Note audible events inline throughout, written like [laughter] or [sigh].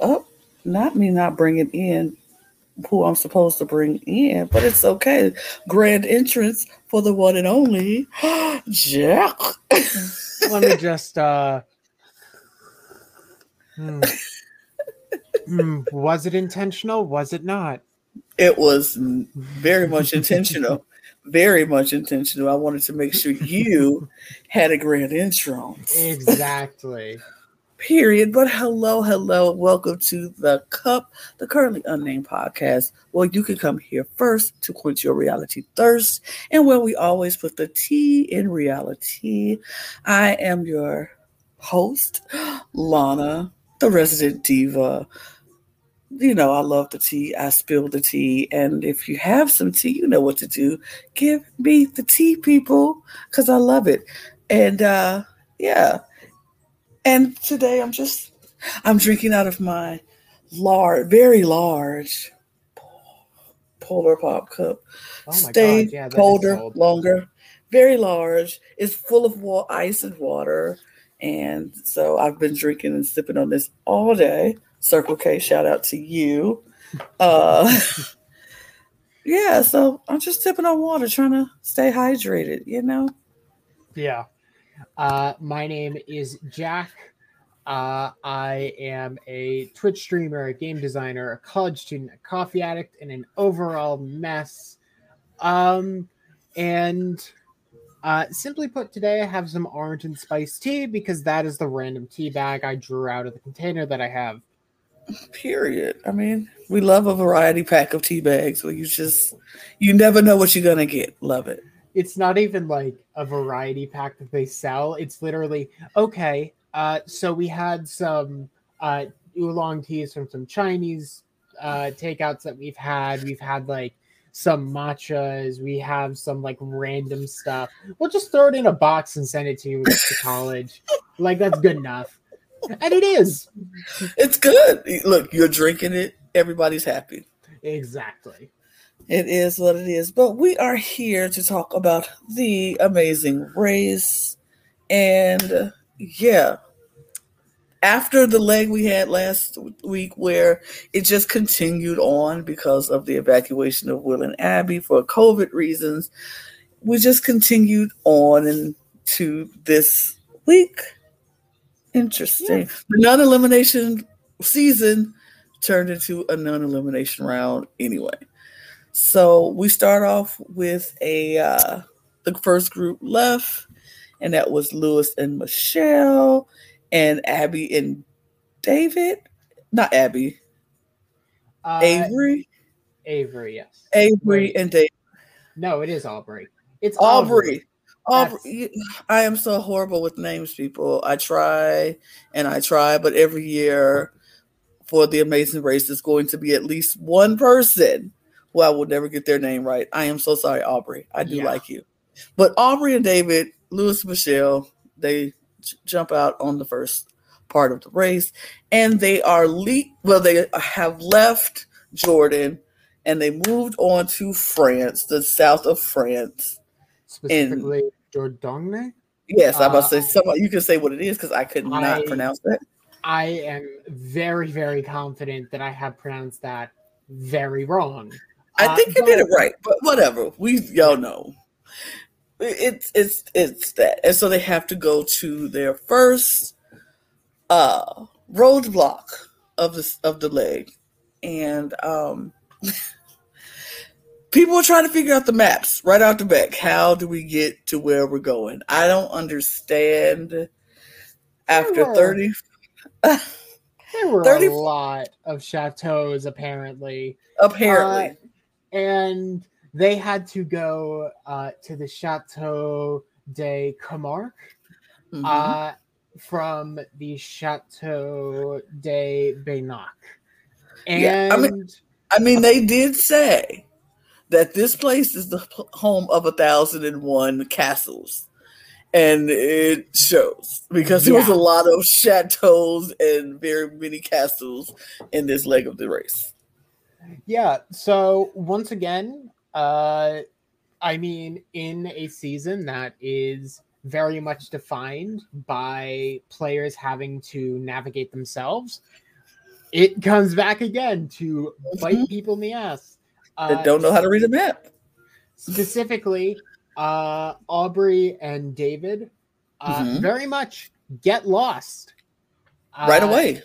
Oh, not me not bringing in who I'm supposed to bring in, but it's okay. Grand entrance for the one and only [gasps] Jack. [laughs] Let me just uh hmm. Hmm, was it intentional? Was it not? It was very much intentional. [laughs] Very much intentional. I wanted to make sure you had a grand entrance. Exactly. Period. But hello, hello. Welcome to the Cup, the currently unnamed podcast. Well, you can come here first to quench your reality thirst, and where we always put the tea in reality. I am your host, Lana, the resident diva. You know, I love the tea. I spill the tea. And if you have some tea, you know what to do. Give me the tea, people, because I love it. And uh yeah, and today I'm just I'm drinking out of my large, very large polar pop cup. Oh Stay god, yeah, colder, longer, very large. It's full of wa- ice and water. And so I've been drinking and sipping on this all day. Circle K, shout out to you. Uh [laughs] yeah, so I'm just sipping on water, trying to stay hydrated, you know? Yeah. Uh, my name is Jack. Uh, I am a Twitch streamer, a game designer, a college student, a coffee addict, and an overall mess. Um, and uh, simply put, today I have some orange and spice tea because that is the random tea bag I drew out of the container that I have. Period. I mean, we love a variety pack of tea bags where you just you never know what you're gonna get. Love it. it's not even like a variety pack that they sell. It's literally okay. Uh, so we had some uh, oolong teas from some Chinese uh, takeouts that we've had. We've had like some matchas. We have some like random stuff. We'll just throw it in a box and send it to you to college. like that's good enough, and it is It's good. Look, you're drinking it. Everybody's happy. exactly. It is what it is. But we are here to talk about the amazing race. And yeah, after the leg we had last week, where it just continued on because of the evacuation of Will and Abby for COVID reasons, we just continued on into this week. Interesting. The non elimination season turned into a non elimination round anyway. So we start off with a uh, the first group left, and that was Luis and Michelle, and Abby and David. Not Abby, Uh, Avery, Avery, yes. Avery, wait. and David. No, it is Aubrey. It's Aubrey. That's- Aubrey. I am so horrible with names, people. I try and I try, but every year for the Amazing Race, is going to be at least one person who I will never get their name right. I am so sorry, Aubrey. I do Yeah. like you, but Aubrey and David, Luis, Michelle, they j- jump out on the first part of the race, and they are le- well, they have left Jordan, and they moved on to France, the south of France. specifically Dordogne. Yes, I must Uh, say some. You can say what it is because I could not I- pronounce that. I am very, very confident that I have pronounced that very wrong. I think you did it right, but whatever. We y'all know. It's it's it's that, and so they have to go to their first uh roadblock of the of the leg, and um. [laughs] People are trying to figure out the maps right out the back. How do we get to where we're going? I don't understand. After Sure. 30, [laughs] There were 30 a lot of chateaus, apparently. apparently. Uh, and they had to go uh, to the Chateau de Commarque Mhm. uh, from the Chateau de Beynac. And Yeah, I mean- I mean, they did say that this place is the home of a thousand and one castles, and it shows because there was a lot of chateaus and very many castles in this leg of the race. Yeah. So once again, uh, I mean, in a season that is very much defined by players having to navigate themselves, it comes back again to bite Mhm. people in the ass. That Uh, don't know how to read a map. specifically, uh, Aubrey and David uh, Mhm. very much get lost right Uh, away.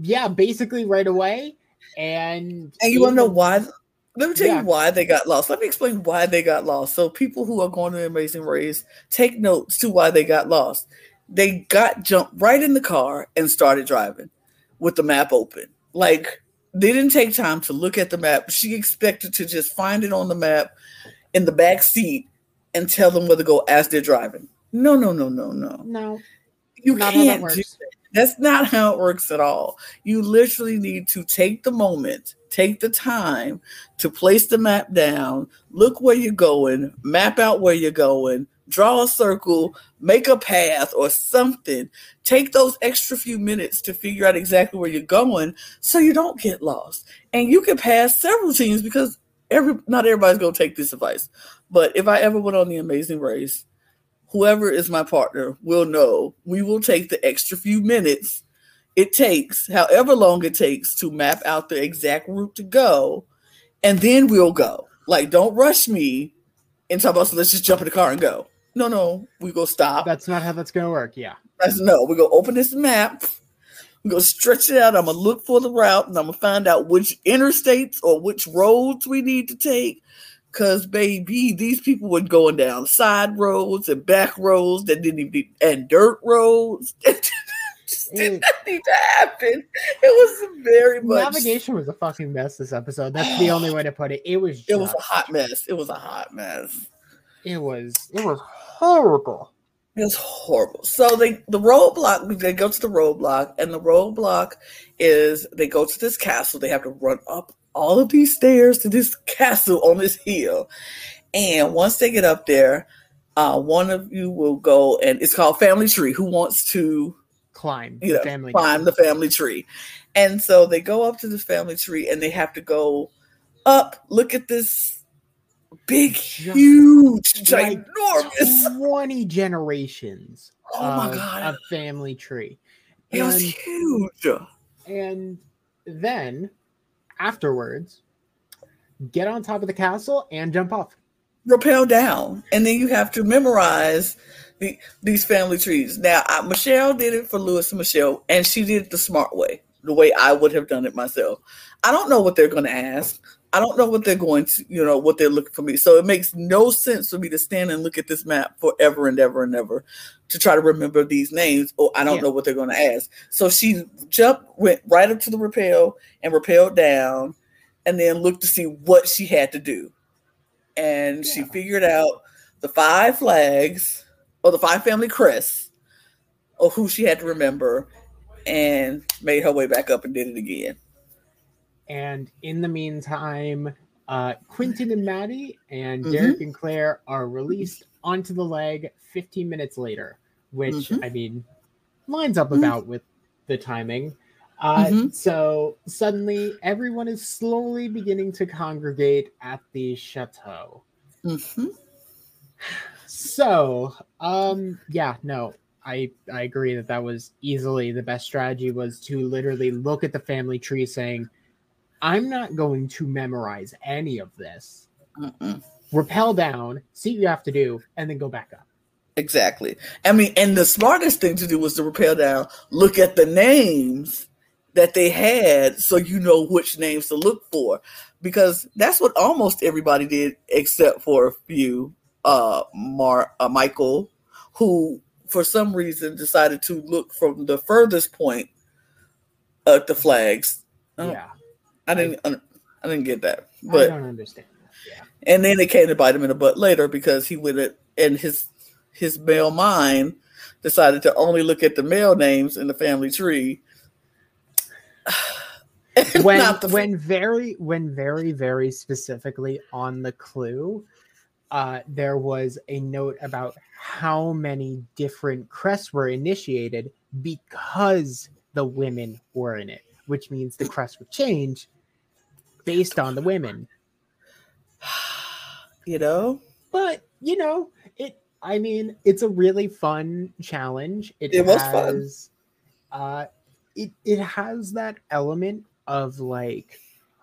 Yeah, basically right away. And And you want to know why? Let me tell Yeah. you why they got lost. Let me explain why they got lost. So people who are going to the Amazing Race take notes to why they got lost. They got jumped right in the car and started driving with the map open. Like they didn't take time to look at the map. She expected to just find it on the map in the back seat and tell them where to go as they're driving. No, no, no, no, no. No, You not can't do works. that's not how it works at all. You literally need to take the moment, take the time to place the map down, look where you're going, map out where you're going, draw a circle, make a path or something. Take those extra few minutes to figure out exactly where you're going so you don't get lost. And you can pass several teams because every not everybody's going to take this advice. But if I ever went on the amazing race, whoever is my partner will know we will take the extra few minutes it takes, however long it takes, to map out the exact route to go, and then we'll go. Like, don't rush me and talk about, so let's just jump in the car and go. No, no, we go stop. that's not how that's gonna work. Yeah. That's no, we go open this map. We go stretch it out. I'm gonna look for the route and I'm gonna find out which interstates or which roads we need to take. Cause baby, these people were going down side roads and back roads that didn't even and dirt roads. [laughs] Just did Mm. not need to happen. It was very much. Navigation was a fucking mess this episode. That's the only way to put it. It was. [sighs] It was a hot mess. It was a hot mess. It was. It was horrible. It was horrible. So they the roadblock, they go to the roadblock, and the roadblock is they go to this castle. They have to run up all of these stairs to this castle on this hill. And once they get up there, uh, one of you will go and it's called Family Tree. Who wants to Climb you the know, family. climb the family tree. And so they go up to this family tree and they have to go up, look at this big, huge, like ginormous. Twenty generations. Oh my of God. A family tree. It was huge. and then afterwards, get on top of the castle and jump off. rappel down, and then you have to memorize the, these family trees. Now, I, Michelle did it for Luis and Michelle, and she did it the smart way, the way I would have done it myself. I don't know what they're going to ask. I don't know what they're going to, you know, what they're looking for me. So it makes no sense for me to stand and look at this map forever and ever and ever to try to remember these names. Or I don't Yeah. know what they're going to ask. So she jumped, went right up to the rappel and rappelled down, and then looked to see what she had to do and she figured out the five flags or the five family crests or who she had to remember and made her way back up and did it again. And in the meantime, uh, Quinton and Mattie and Mhm. Derek and Claire are released onto the leg 15 minutes later, which Mhm. I mean lines up Mhm. about with the timing. Uh, Mhm. So suddenly, everyone is slowly beginning to congregate at the chateau. Mhm. So, um, yeah, no, I I agree that that was easily the best strategy was to literally look at the family tree, saying, "I'm not going to memorize any of this. Mm-mm. Rappel down, see what you have to do, and then go back up." Exactly. I mean, and the smartest thing to do was to repel down, look at the names that they had so you know which names to look for. Because that's what almost everybody did except for a few. Uh Mar uh, Michael, who for some reason decided to look from the furthest point at the flags. Oh, Yeah, I didn't I didn't get that. I But don't understand. That. Yeah, and then it came to bite him in the butt later because he went it and his his male mind decided to only look at the male names in the family tree. [sighs] When when very when very very specifically on the clue uh, there was a note about how many different crests were initiated because the women were in it, which means the crest would change based on the women. [sighs] You know, But you know, it. I mean, it's a really fun challenge. It, It was fun. has, Uh, it it has that element of like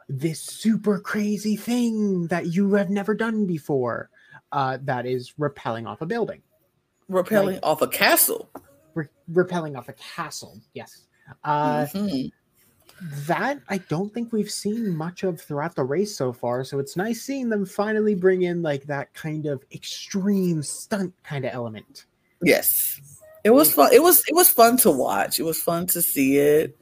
this super crazy thing that you have never done before. Uh, that is rappelling off a building, repelling off a castle. Re- rappelling off a castle. Yes. Uh, Mhm. That I don't think we've seen much of throughout the race so far. So it's nice seeing them finally bring in like that kind of extreme stunt kind of element. Yes. It was fun. It was it was fun to watch. It was fun to see it.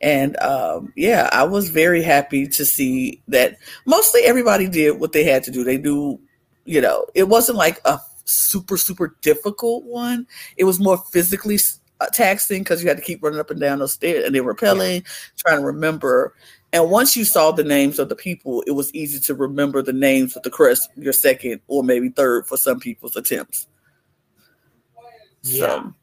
And um yeah, I was very happy to see that mostly everybody did what they had to do. They do, you know, it wasn't like a super super difficult one. It was more physically taxing because you had to keep running up and down those stairs and they were repelling, trying to remember. And once you saw the names of the people, it was easy to remember the names of the crest, your second or maybe third for some people's attempts. Yeah. So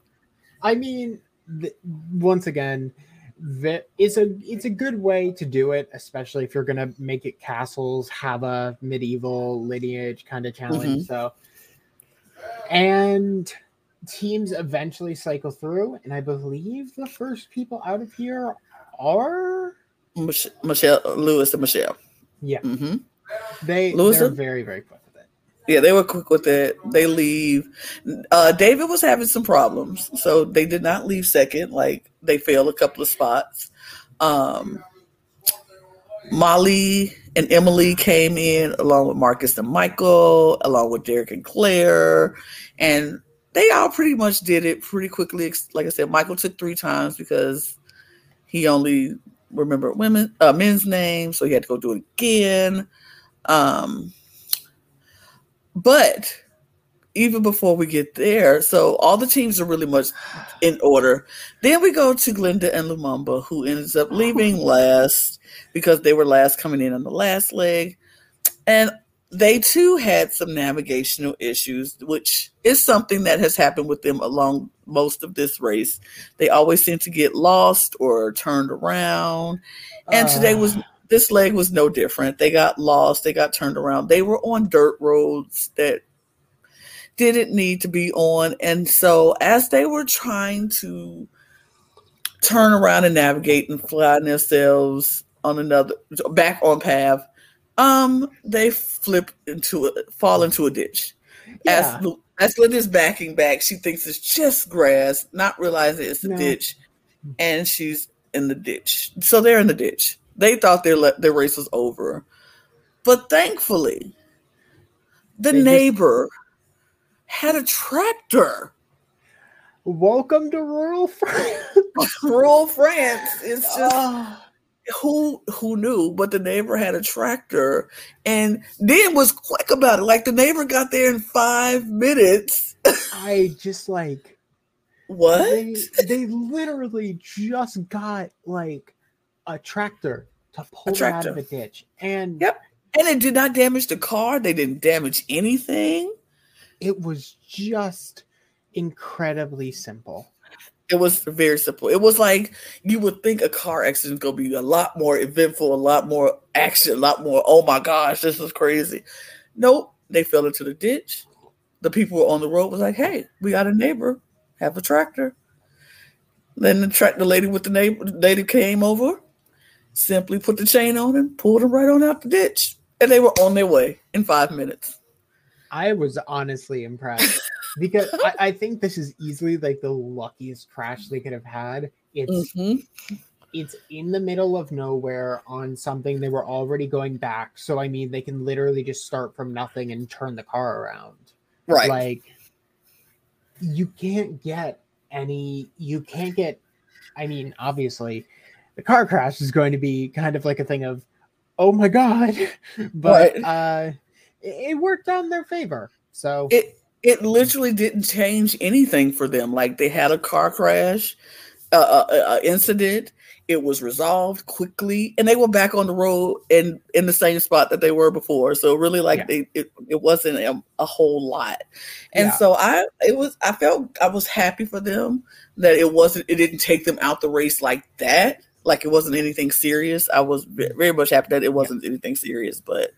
I mean, th- once again, that it's a it's a good way to do it, especially if you're gonna make it castles, have a medieval lineage kind of challenge. Mm-hmm. So, and teams eventually cycle through, and I believe the first people out of here are Mich- Michelle Luis and Michelle. yeah hmm they Luis they're very very quick with it. Yeah, they were quick with it. They leave. Uh, David was having some problems, so they did not leave second. Like they failed a couple of spots. Um, Molly and Emily came in along with Marcus and Michael, along with Derek and Claire, and they all pretty much did it pretty quickly. Like I said, Michael took three times because he only remembered women, uh, men's names, so he had to go do it again. Um, but even before we get there, so all the teams are really much in order. Then we go to Glenda and Lumumba, who ends up leaving last because they were last coming in on the last leg. And they too had some navigational issues, which is something that has happened with them along most of this race. They always seem to get lost or turned around. And today was Uh, this leg was no different. They got lost, they got turned around. They were on dirt roads that didn't need to be on. And so as they were trying to turn around and navigate and fly themselves on another back on path, um, they flip into a fall into a ditch. yeah. As as Linda's backing back, she thinks it's just grass, not realizing it's a No. ditch, and she's in the ditch. So they're in the ditch. They thought their their race was over, but thankfully, the They just- neighbor had a tractor. Welcome to rural [laughs] France. Rural France. It's just Ah. Who who knew, but the neighbor had a tractor, and then was quick about it. Like the neighbor got there in five minutes. I just like What? they they literally just got like a tractor to pull them out of tractor. a ditch, and Yep. And it did not damage the car. They didn't damage anything. it was just incredibly simple. It was very simple. It was like you would think a car accident is gonna be a lot more eventful, a lot more action, a lot more. Oh my gosh, this is crazy. Nope, they fell into the ditch. The people on the road was like, "Hey, we got a neighbor, have a tractor." Then the track, the lady with the neighbor, lady came over, simply put the chain on and pulled them right on out the ditch, and they were on their way in five minutes. I was honestly impressed because I, [laughs] I think this is easily like the luckiest crash they could have had. It's Mhm. it's in the middle of nowhere on something they were already going back. So I mean, they can literally just start from nothing and turn the car around. Right. Like you can't get any. You can't get. I mean, obviously, the car crash is going to be kind of like a thing of, oh my god, [laughs] but Right. uh, it, it worked out in their favor. So it it literally didn't change anything for them. Like they had a car crash, uh, uh, uh, incident. It was resolved quickly, and they were back on the road and in the same spot that they were before. So really, like Yeah. they, it, it wasn't a, a whole lot. And Yeah. so I, it was, I felt I was happy for them that it wasn't, it didn't take them out the race like that. Like it wasn't anything serious. I was very much happy that it wasn't anything serious. But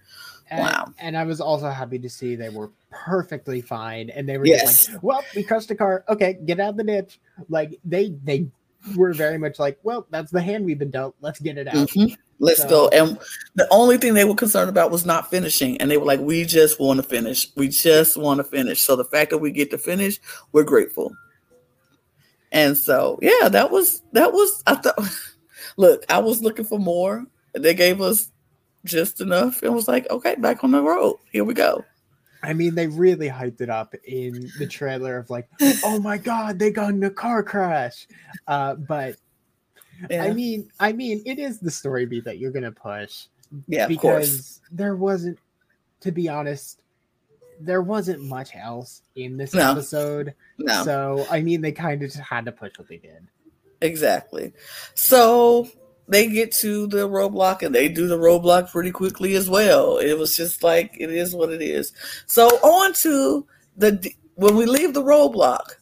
And, Wow. And I was also happy to see they were perfectly fine, and they were Yes. just like, "Well, we crushed a car. Okay, get out of the ditch." Like they they were very much like, "Well, that's the hand we've been dealt. Let's get it out." Mhm. let's So- go. And the only thing they were concerned about was not finishing. And they were like, we just want to finish. We just want to finish. So the fact that we get to finish, we're grateful. And so, yeah, that was, that was, I thought, [laughs] look, I was looking for more. They gave us just enough. It was like, okay, back on the road. Here we go. I mean, they really hyped it up in the trailer of like, [laughs] "Oh my god, they got in a car crash." Uh, but Yeah. I mean, I mean, it is the story beat that you're gonna push. yeah, of course. because there wasn't to be honest there wasn't much else in this No. episode No. so i mean they kind of just had to push what they did Exactly. So they get to the roadblock and they do the roadblock pretty quickly as well. It was just like it is what it is. So on to the when we leave the roadblock,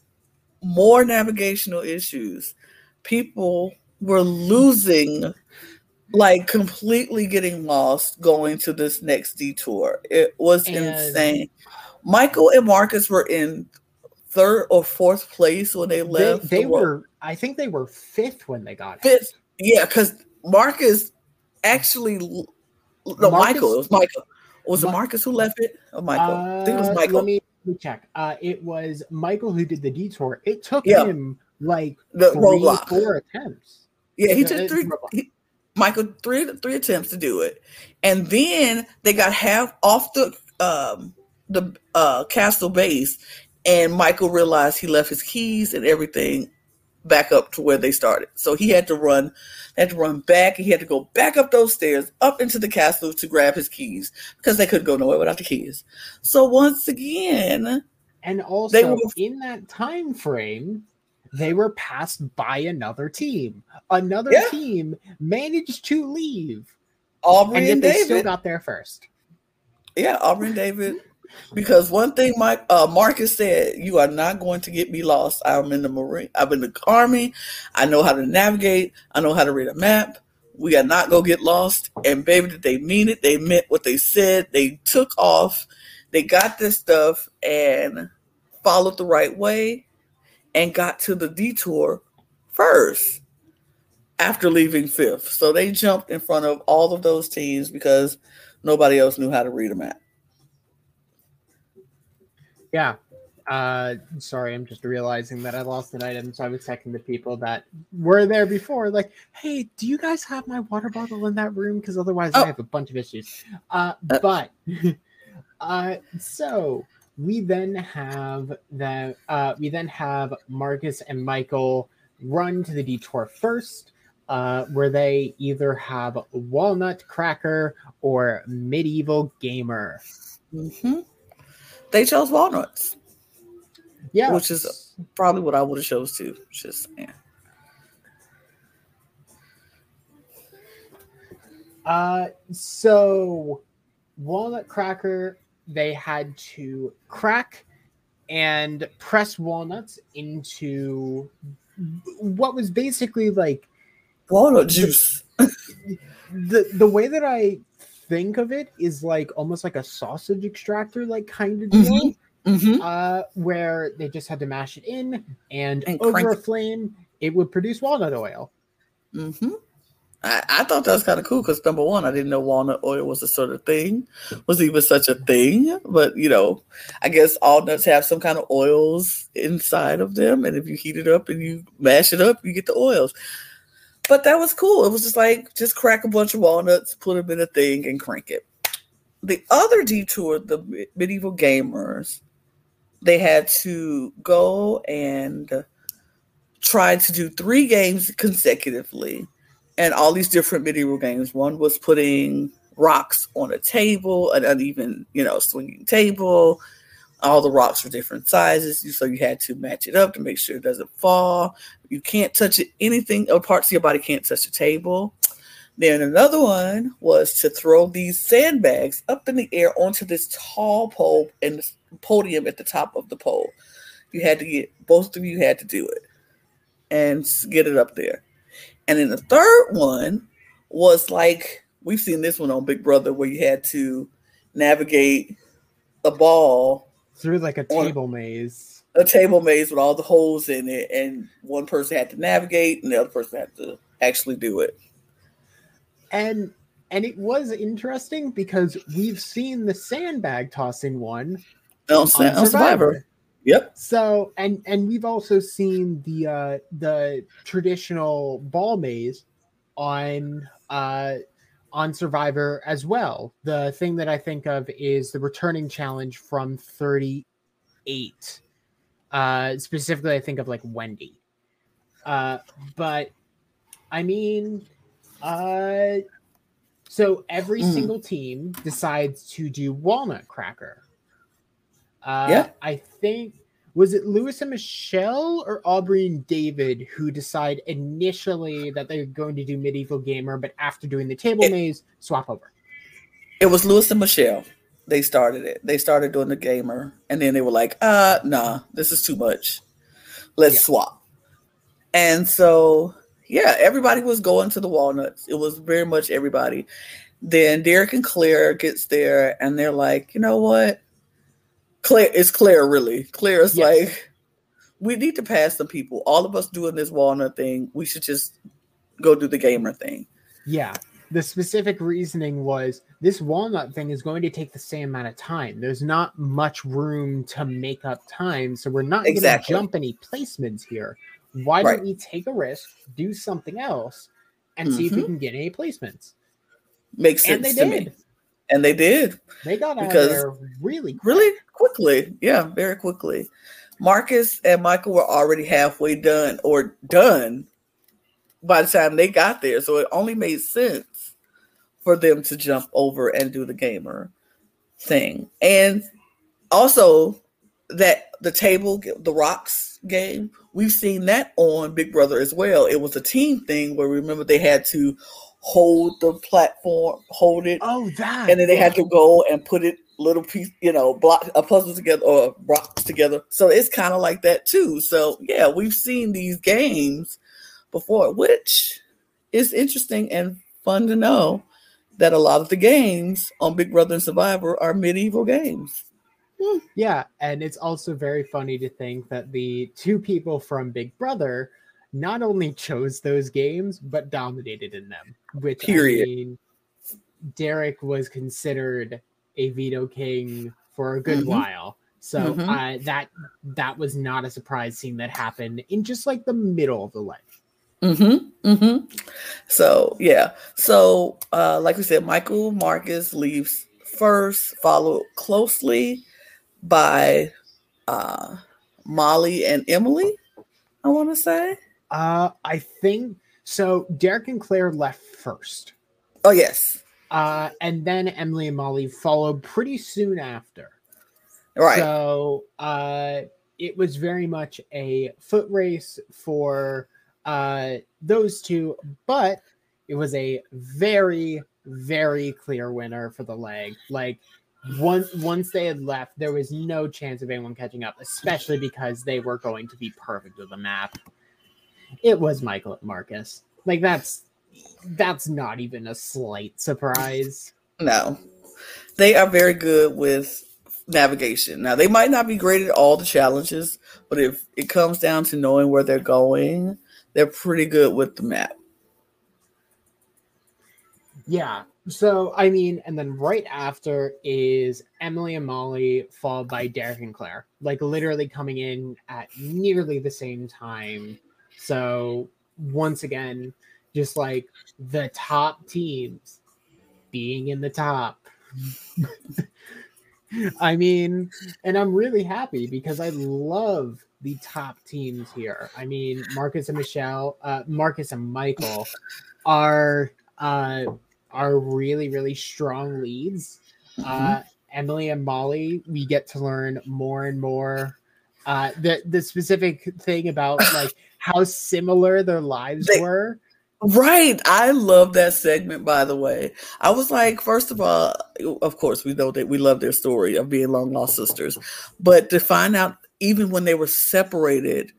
more navigational issues. People were losing like completely getting lost going to this next detour. It was And- insane. Michael and Marcus were in third or fourth place when they they, left. they the were i think they were fifth when they got Fifth. Yeah, because Marcus actually no Marcus- Michael. It was Michael. Was it Ma- Marcus who left it? Or Michael? I think it was Uh, Michael. let me, check uh it was michael who did the detour it took Yeah. him like The three, roadblock. four attempts yeah, he uh, took three. He, Michael three three attempts to do it, and then they got half off the um the uh castle base, and Michael realized he left his keys and everything back up to where they started. So he had to run, had to run back. He had to go back up those stairs, up into the castle to grab his keys because they couldn't go nowhere without the keys. So once again, and also were- in that time frame they were passed by another team another Yeah. team managed to leave Aubrey and and, they David, still got there first yeah, Aubrey and David. Because one thing Mike uh, Marcus said, you are not going to get me lost. I'm in the Marine. I'm in the Army. I know how to navigate. I know how to read a map. We are not gonna get lost. And baby, did they mean it? They meant what they said. They took off. They got this stuff and followed the right way and got to the detour first after leaving fifth. So they jumped in front of all of those teams because nobody else knew how to read a map. Yeah. Uh sorry i'm just realizing that i lost an item so i was checking the people that were there before like hey do you guys have my water bottle in that room? Because otherwise Oh. i have a bunch of issues. Uh Uh. but [laughs] uh so we then have the uh we then have marcus and michael run to the detour first uh, where they either have walnut cracker or medieval gamer. Hmm They chose walnuts, yeah Which is- probably what I would have chose too. Just yeah. Uh, so walnut cracker, they had to crack and press walnuts into what was basically like walnut juice. [laughs] the the way that I think of it is like almost like a sausage extractor, like kind of deal. hmm Uh, where they just had to mash it in and, And over a flame, it would produce walnut oil. hmm I, I thought that was kind of cool because number one, I didn't know walnut oil was a sort of thing, was even such a thing. But you know, I guess all nuts have some kind of oils inside of them, and if you heat it up and you mash it up, you get the oils. But that was cool. It was just like just crack a bunch of walnuts, put them in a thing, and crank it. The other detour, the medieval gamers, they had to go and try to do three games consecutively and all these different medieval games. One was putting rocks on a table, an uneven, you know, swinging table. All the rocks were different sizes, so you had to match it up to make sure it doesn't fall. You can't touch it, anything or parts of your body can't touch the table. Then another one was to throw these sandbags up in the air onto this tall pole and podium at the top of the pole. You had to get both of you had to do it and get it up there. And then the third one was like we've seen this one on Big Brother where you had to navigate a ball through like a table maze. A table maze with all the holes in it, and one person had to navigate, and the other person had to actually do it. And and it was interesting because we've seen the sandbag tossing one on, on Survivor. Survivor. Yep. So and and we've also seen the uh the traditional ball maze on uh on Survivor as well. The thing that I think of is the returning challenge from 38. Uh, specifically, I think of like Wendy. Uh, but I mean, uh, so every mm. single team decides to do Walnut Cracker. Uh, yeah. I think was it Luis and Michelle or Aubrey and David who decide initially that they're going to do medieval gamer, but after doing the table it, maze, swap over? It was Luis and Michelle. They started it. They started doing the gamer, and then they were like, "Uh, nah, this is too much. Let's yeah. swap." And so, yeah, everybody was going to the walnuts. It was very much everybody. Then Derek and Claire gets there, and they're like, "You know what? Claire it's Claire really. Claire is yes. like, we need to pass some people. All of us doing this walnut thing. We should just go do the gamer thing. Yeah. The specific reasoning was this walnut thing is going to take the same amount of time. There's not much room to make up time, so we're not exactly. going to jump any placements here. Why right. don't we take a risk, do something else, and mm-hmm. see if we mm-hmm. can get any placements? Makes sense to did. me and they did. They got because there really, quick. really quickly. Yeah, very quickly. Marcus and Michael were already halfway done or done by the time they got there, so it only made sense for them to jump over and do the gamer thing. And also that the table, the rocks game, we've seen that on Big Brother as well. It was a team thing where remember they had to hold the platform, hold it. Oh, that. And then they had to go and put it little piece, you know, block a puzzle together or blocks together. So it's kind of like that too. So yeah, we've seen these games before, which is interesting and fun to know that a lot of the games on Big Brother and Survivor are medieval games. Hmm. Yeah, and it's also very funny to think that the two people from Big Brother not only chose those games but dominated in them. Which period. I mean, Derek was considered a veto king for a good mm-hmm. while. So mm-hmm. uh, that that was not a surprise seeing that happen in just like the middle of the leg. Mm-hmm. Mm-hmm. So yeah. So uh, like we said, Michael Marcus leaves first, followed closely by uh, Molly and Emily. I want to say. Uh, I think so. Derek and Claire left first. Oh yes. Uh, and then Emily and Molly followed pretty soon after. Right. So uh, it was very much a foot race for uh, those two, but it was a very, very clear winner for the leg. Like once once they had left, there was no chance of anyone catching up, especially because they were going to be perfect with the map. It was Michael Marcus. Like that's that's not even a slight surprise. No. They are very good with navigation. Now they might not be great at all the challenges, but if it comes down to knowing where they're going, they're pretty good with the map. Yeah. So I mean, and then right after is Emily and Molly, followed by Derek and Claire, like literally coming in at nearly the same time so once again, just like the top teams being in the top. [laughs] I mean, and I'm really happy because I love the top teams here. I mean, Marcus and Michelle, uh, Marcus and Michael are uh, are really really strong leads, uh, mm-hmm. Emily and Molly, we get to learn more and more. Uh, the the specific thing about like how similar their lives They- were. Right. I love that segment, by the way. I was like, first of all, of course, we know that we love their story of being long lost sisters. But to find out, even when they were separated,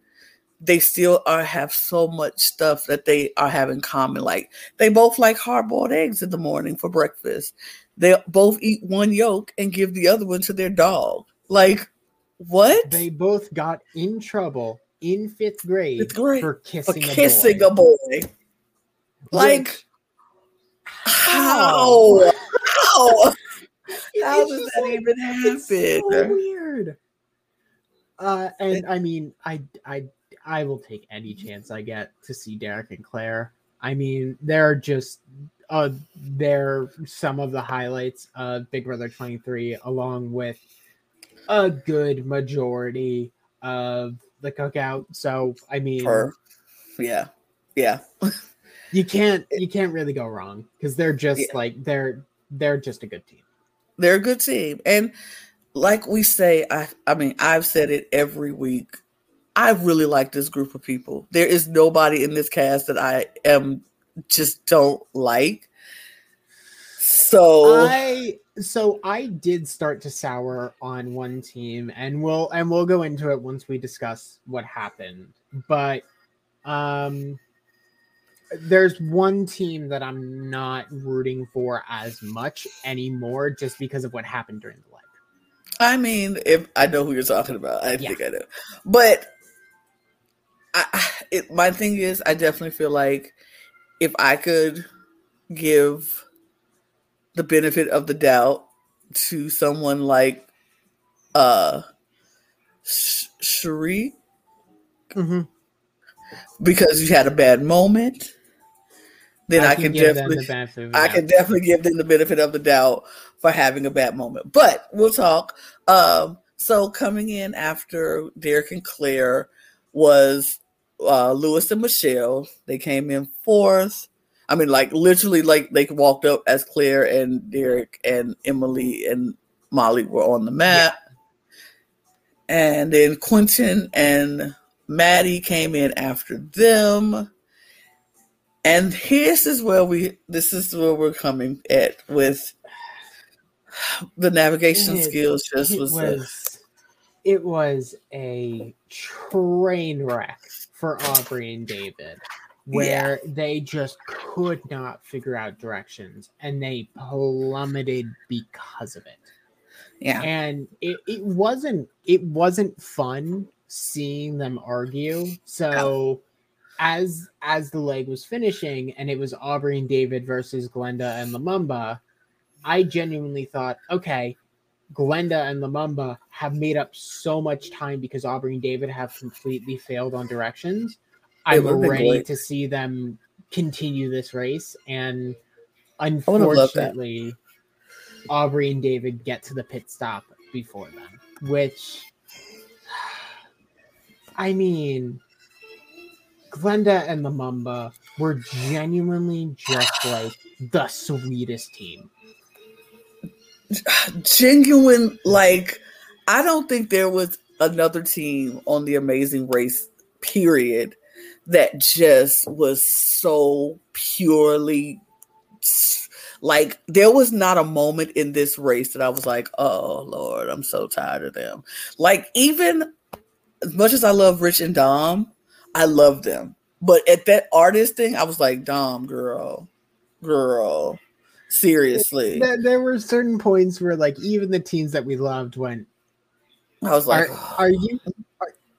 they still are have so much stuff that they are have in common. Like they both like hard boiled eggs in the morning for breakfast. They both eat one yolk and give the other one to their dog. Like what? They both got in trouble in fifth grade, Fifth grade for for kissing, kissing a a boy. boy. Like Which- how? How? [laughs] How does that like- even It's so happen? weird. Uh, and I mean, I, I, I will take any chance I get to see Derek and Claire. I mean, they're just, uh, they're some of the highlights of Big Brother 23, along with a good majority of the cookout. So, I mean, Her. Yeah. Yeah. [laughs] you can't, you can't really go wrong because they're just Yeah. like they're, they're just a good team. They're a good team. And like we say, I I mean, I've said it every week. I really like this group of people. There is nobody in this cast that I am just don't like. So I so I did start to sour on one team, and we'll and we'll go into it once we discuss what happened. But um, there's one team that I'm not rooting for as much anymore, just because of what happened during the leg. I mean, if I know who you're talking about, I Yeah. think I know. But I, it, my thing is, I definitely feel like if I could give the benefit of the doubt to someone like uh Sh- Cherie, Mm-hmm. because you had a bad moment, then I, can, give definitely the benefit of the I can definitely give them the benefit of the doubt for having a bad moment. But we'll talk. Um, so coming in after Derek and Claire was uh, Luis and Michelle. They came in fourth. I mean, like literally, like they walked up as Claire and Derek and Emily and Molly were on the map. And then Quinton and Mattie came in after them. And this is where we this is where we're coming at with the navigation It- skills just it was, was it was a train wreck for Aubrey and David where they just could not figure out directions and they plummeted because of it. yeah. And it, it wasn't it wasn't fun seeing them argue. So as as the leg was finishing and it was Aubrey and David versus Glenda and Lumumba, I genuinely thought, okay, Glenda and Lumumba have made up so much time because Aubrey and David have completely failed on directions. I'm ready to see them continue this race. And would've loved that. unfortunately, Aubrey and David get to the pit stop before them, which [sighs] I mean, Glenda and Lumumba were genuinely just like the sweetest team. [sighs] genuine like i don't think there was another team on the amazing race period that just was so purely like there was not a moment in this race that i was like oh lord i'm so tired of them like even as much as i love rich and dom i love them but at that artist thing i was like dom girl girl seriously There, there were certain points where, like, even the teams that we loved went, I was like, "Are, are you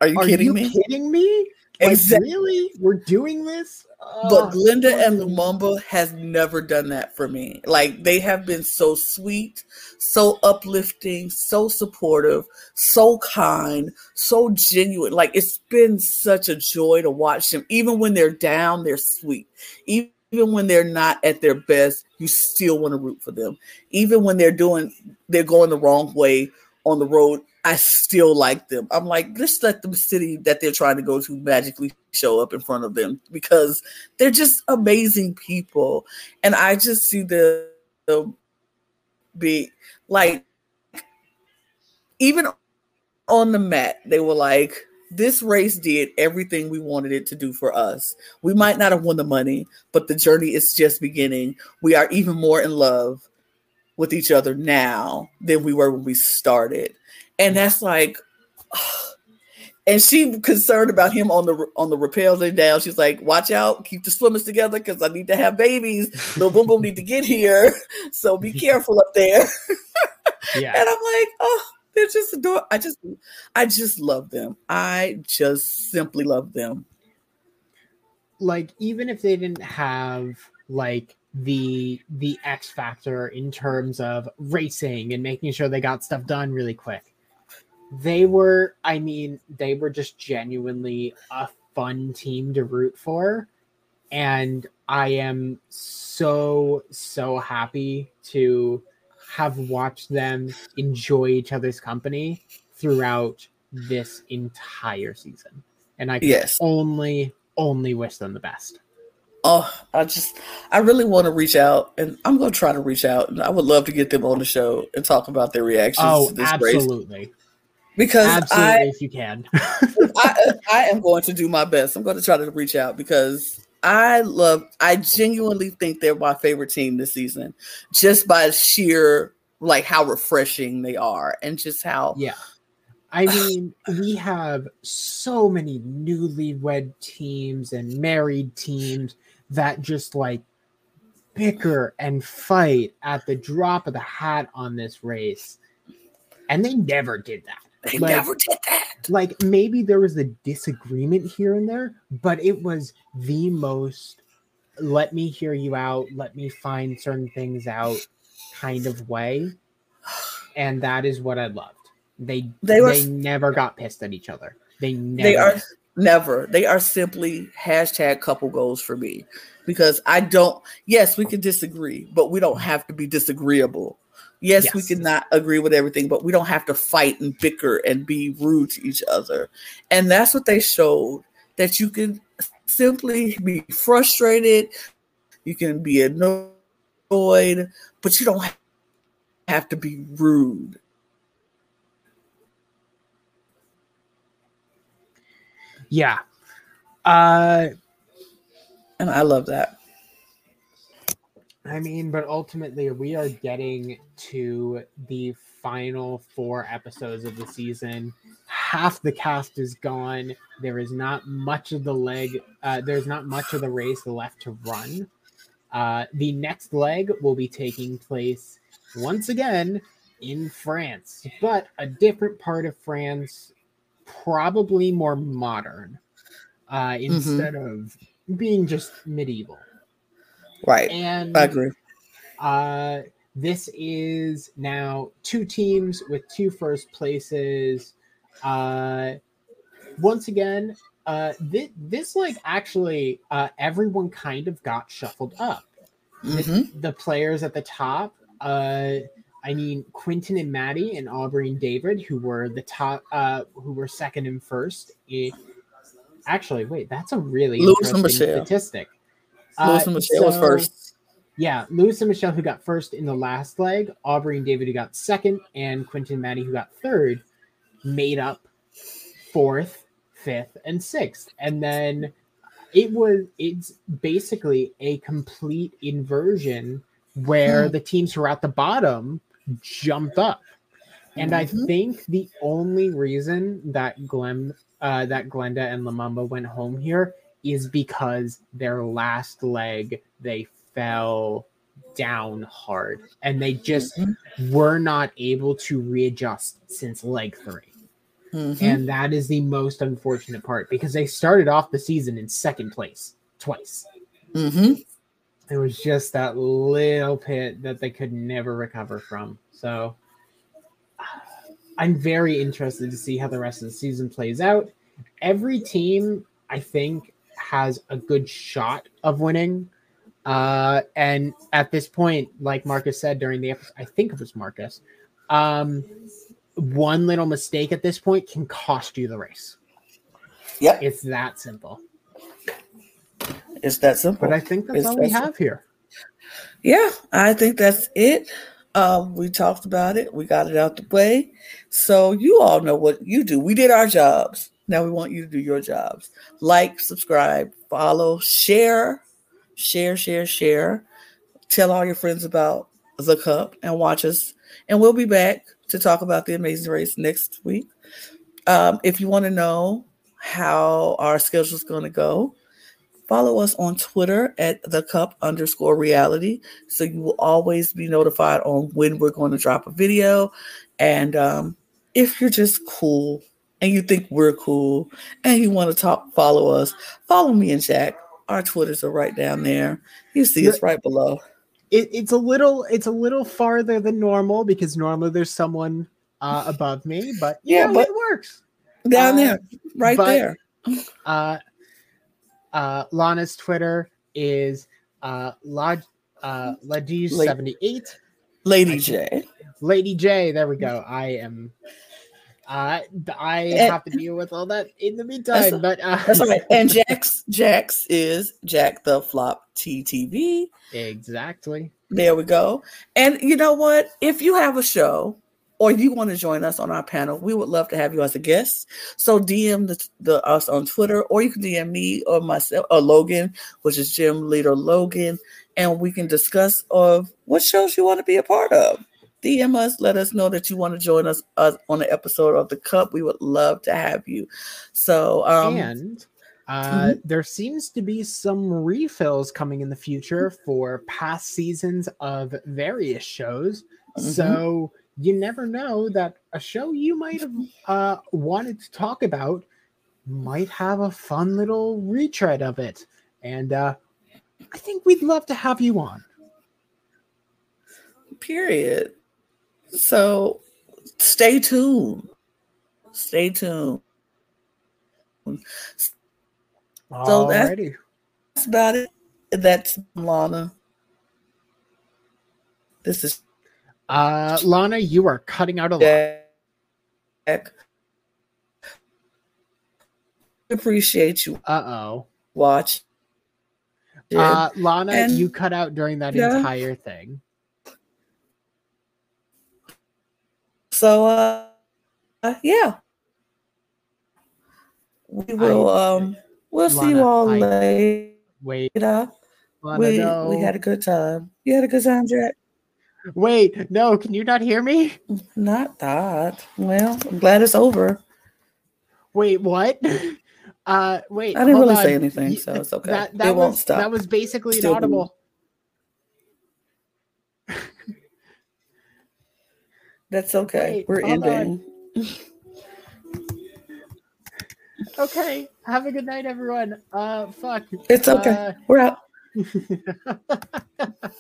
Are you are kidding you me? kidding me? Like, Exactly. really? We're doing this?" But ah, Ugh. Glenda and Lumumba has never done that for me. Like they have been so sweet, so uplifting, so supportive, so kind, so genuine. Like it's been such a joy to watch them. Even when they're down, they're sweet. Even even when they're not at their best, you still want to root for them. Even when they're doing they're going the wrong way on the road, I still like them. I'm like, just let the city that they're trying to go to magically show up in front of them because they're just amazing people. And I just see them be like even on the mat, they were like, this race did everything we wanted it to do for us. We might not have won the money, but the journey is just beginning. We are even more in love with each other now than we were when we started. And that's like, [sighs] and she concerned about him on the on the rappels and down. She's like, "Watch out, keep the swimmers together because I need to have babies. Little boom boom need to get here, [laughs] so be careful up there." [laughs] yeah, and I'm like, oh, they're just adorable. I just, I just love them. I just simply love them. Like even if they didn't have like the the X factor in terms of racing and making sure they got stuff done really quick. They were, I mean, they were just genuinely a fun team to root for. And I am so, so happy to have watched them enjoy each other's company throughout this entire season. And I can yes. only, only wish them the best. Oh, I just, I really want to reach out, and I'm going to try to reach out, and I would love to get them on the show and talk about their reactions. Oh, absolutely. Race. Because absolutely, I, if you can, [laughs] I, I am going to do my best. I'm going to try to reach out because I love, I genuinely think they're my favorite team this season, just by sheer like how refreshing they are, and just how yeah. I mean, we have so many newlywed teams and married teams that just like bicker and fight at the drop of the hat on this race. And they never did that. They like, never did that. Like maybe there was a disagreement here and there, but it was the most let me hear you out, let me find certain things out kind of way. And that is what I loved. They they, were, they never got pissed at each other. They never they are never. They are simply hashtag couple goals for me because I don't. Yes, we can disagree, but we don't have to be disagreeable. Yes, yes, we can not agree with everything, but we don't have to fight and bicker and be rude to each other. And that's what they showed that you can simply be frustrated, you can be annoyed, but you don't have to be rude. Yeah. Uh and I love that. I mean, but ultimately we are getting to the final four episodes of the season. Half the cast is gone. There is not much of the leg, uh, there's not much of the race left to run. Uh, the next leg will be taking place once again in France, but a different part of France probably more modern uh, mm-hmm. instead mm-hmm. of being just medieval. Right. And I agree. Uh, this is now two teams with two first places. Uh, once again, uh, this, this like actually uh, everyone kind of got shuffled up. Mm-hmm. The, the, players at the top, uh, I mean, Quinton and Mattie and Aubrey and David, who were the top, uh, who were second and first. It, actually, wait, that's a really Luis interesting statistic. Luis and uh, Michelle so, was first. Yeah, Luis and Michelle, who got first in the last leg, Aubrey and David, who got second, and Quinton and Mattie, who got third, made up fourth, fifth, and sixth. And then it was, it's basically a complete inversion where hmm. the teams who are at the bottom jumped up. And mm-hmm. I think the only reason that Glenn, uh, that Glenda and Lumumba went home here is because their last leg they fell down hard and they just mm-hmm. were not able to readjust since leg 3 mm-hmm. And that is the most unfortunate part because they started off the season in second place twice. Mm-hmm. It was just that little pit that they could never recover from. So I'm very interested to see how the rest of the season plays out. Every team, I think, has a good shot of winning. Uh, and at this point, like Marcus said during the episode, I think it was Marcus, um, one little mistake at this point can cost you the race. Yeah, It's that simple. It's that simple. But I think that's it's all that we have here. Yeah, I think that's it. Um, we talked about it. We got it out the way. So you all know what you do. We did our jobs. Now we want you to do your jobs. Like, subscribe, follow, share, share, share, share. Tell all your friends about the cup and watch us. And we'll be back to talk about the amazing race next week. Um, if you want to know how our schedule is going to go, follow us on Twitter at the cup underscore reality. So you will always be notified on when we're going to drop a video. And um, if you're just cool and you think we're cool and you want to talk, follow us, follow me and Jack. Our Twitters are right down there. You see us right below. It, it's a little it's a little farther than normal because normally there's someone uh, above me, but Yeah, but- it works. Down Uh, there, right but- there. Uh, uh, Lana's Twitter is uh, uh, Ladies78. Lady J. Lady J, there we go. I am. Uh, I And- have to deal with all that in the That's- meantime, but uh, That's right. [laughs] And Jax, Jax is Jack the Flop TTV. exactly. There we go. And you know what? If you have a show or you want to join us on our panel, we would love to have you as a guest. So DM the, the us on Twitter, or you can DM me or myself or Logan, which is Jim Leader Logan, and we can discuss of what shows you want to be a part of. DM us, let us know that you want to join us uh, on an episode of the Cup. We would love to have you. So, um, and uh, there seems to be some refills coming in the future for past seasons of various shows. Mhm. So you never know that a show you might have uh, wanted to talk about might have a fun little retread of it. And uh, I think we'd love to have you on. period. So stay tuned. Stay tuned. So that's- Alrighty. That's about it. That's Lana. This is Uh, Lana, you are cutting out a lot. Appreciate you Uh oh. Watch. Uh, Lana, And- you cut out during that Yeah. entire thing. So uh, uh, yeah. We will um we'll see you all I- later. Wait, We no. we had a good time. You had a good time, Jack? Wait, no, can you not hear me? Not that. Well, I'm glad it's over. Wait, what? Uh, wait. I didn't really say anything, so it's okay. That, that it was, won't stop. That was basically Still inaudible. That's okay. Wait, We're ending. Okay, have a good night, everyone. Uh, fuck. It's okay. Uh, We're out. [laughs]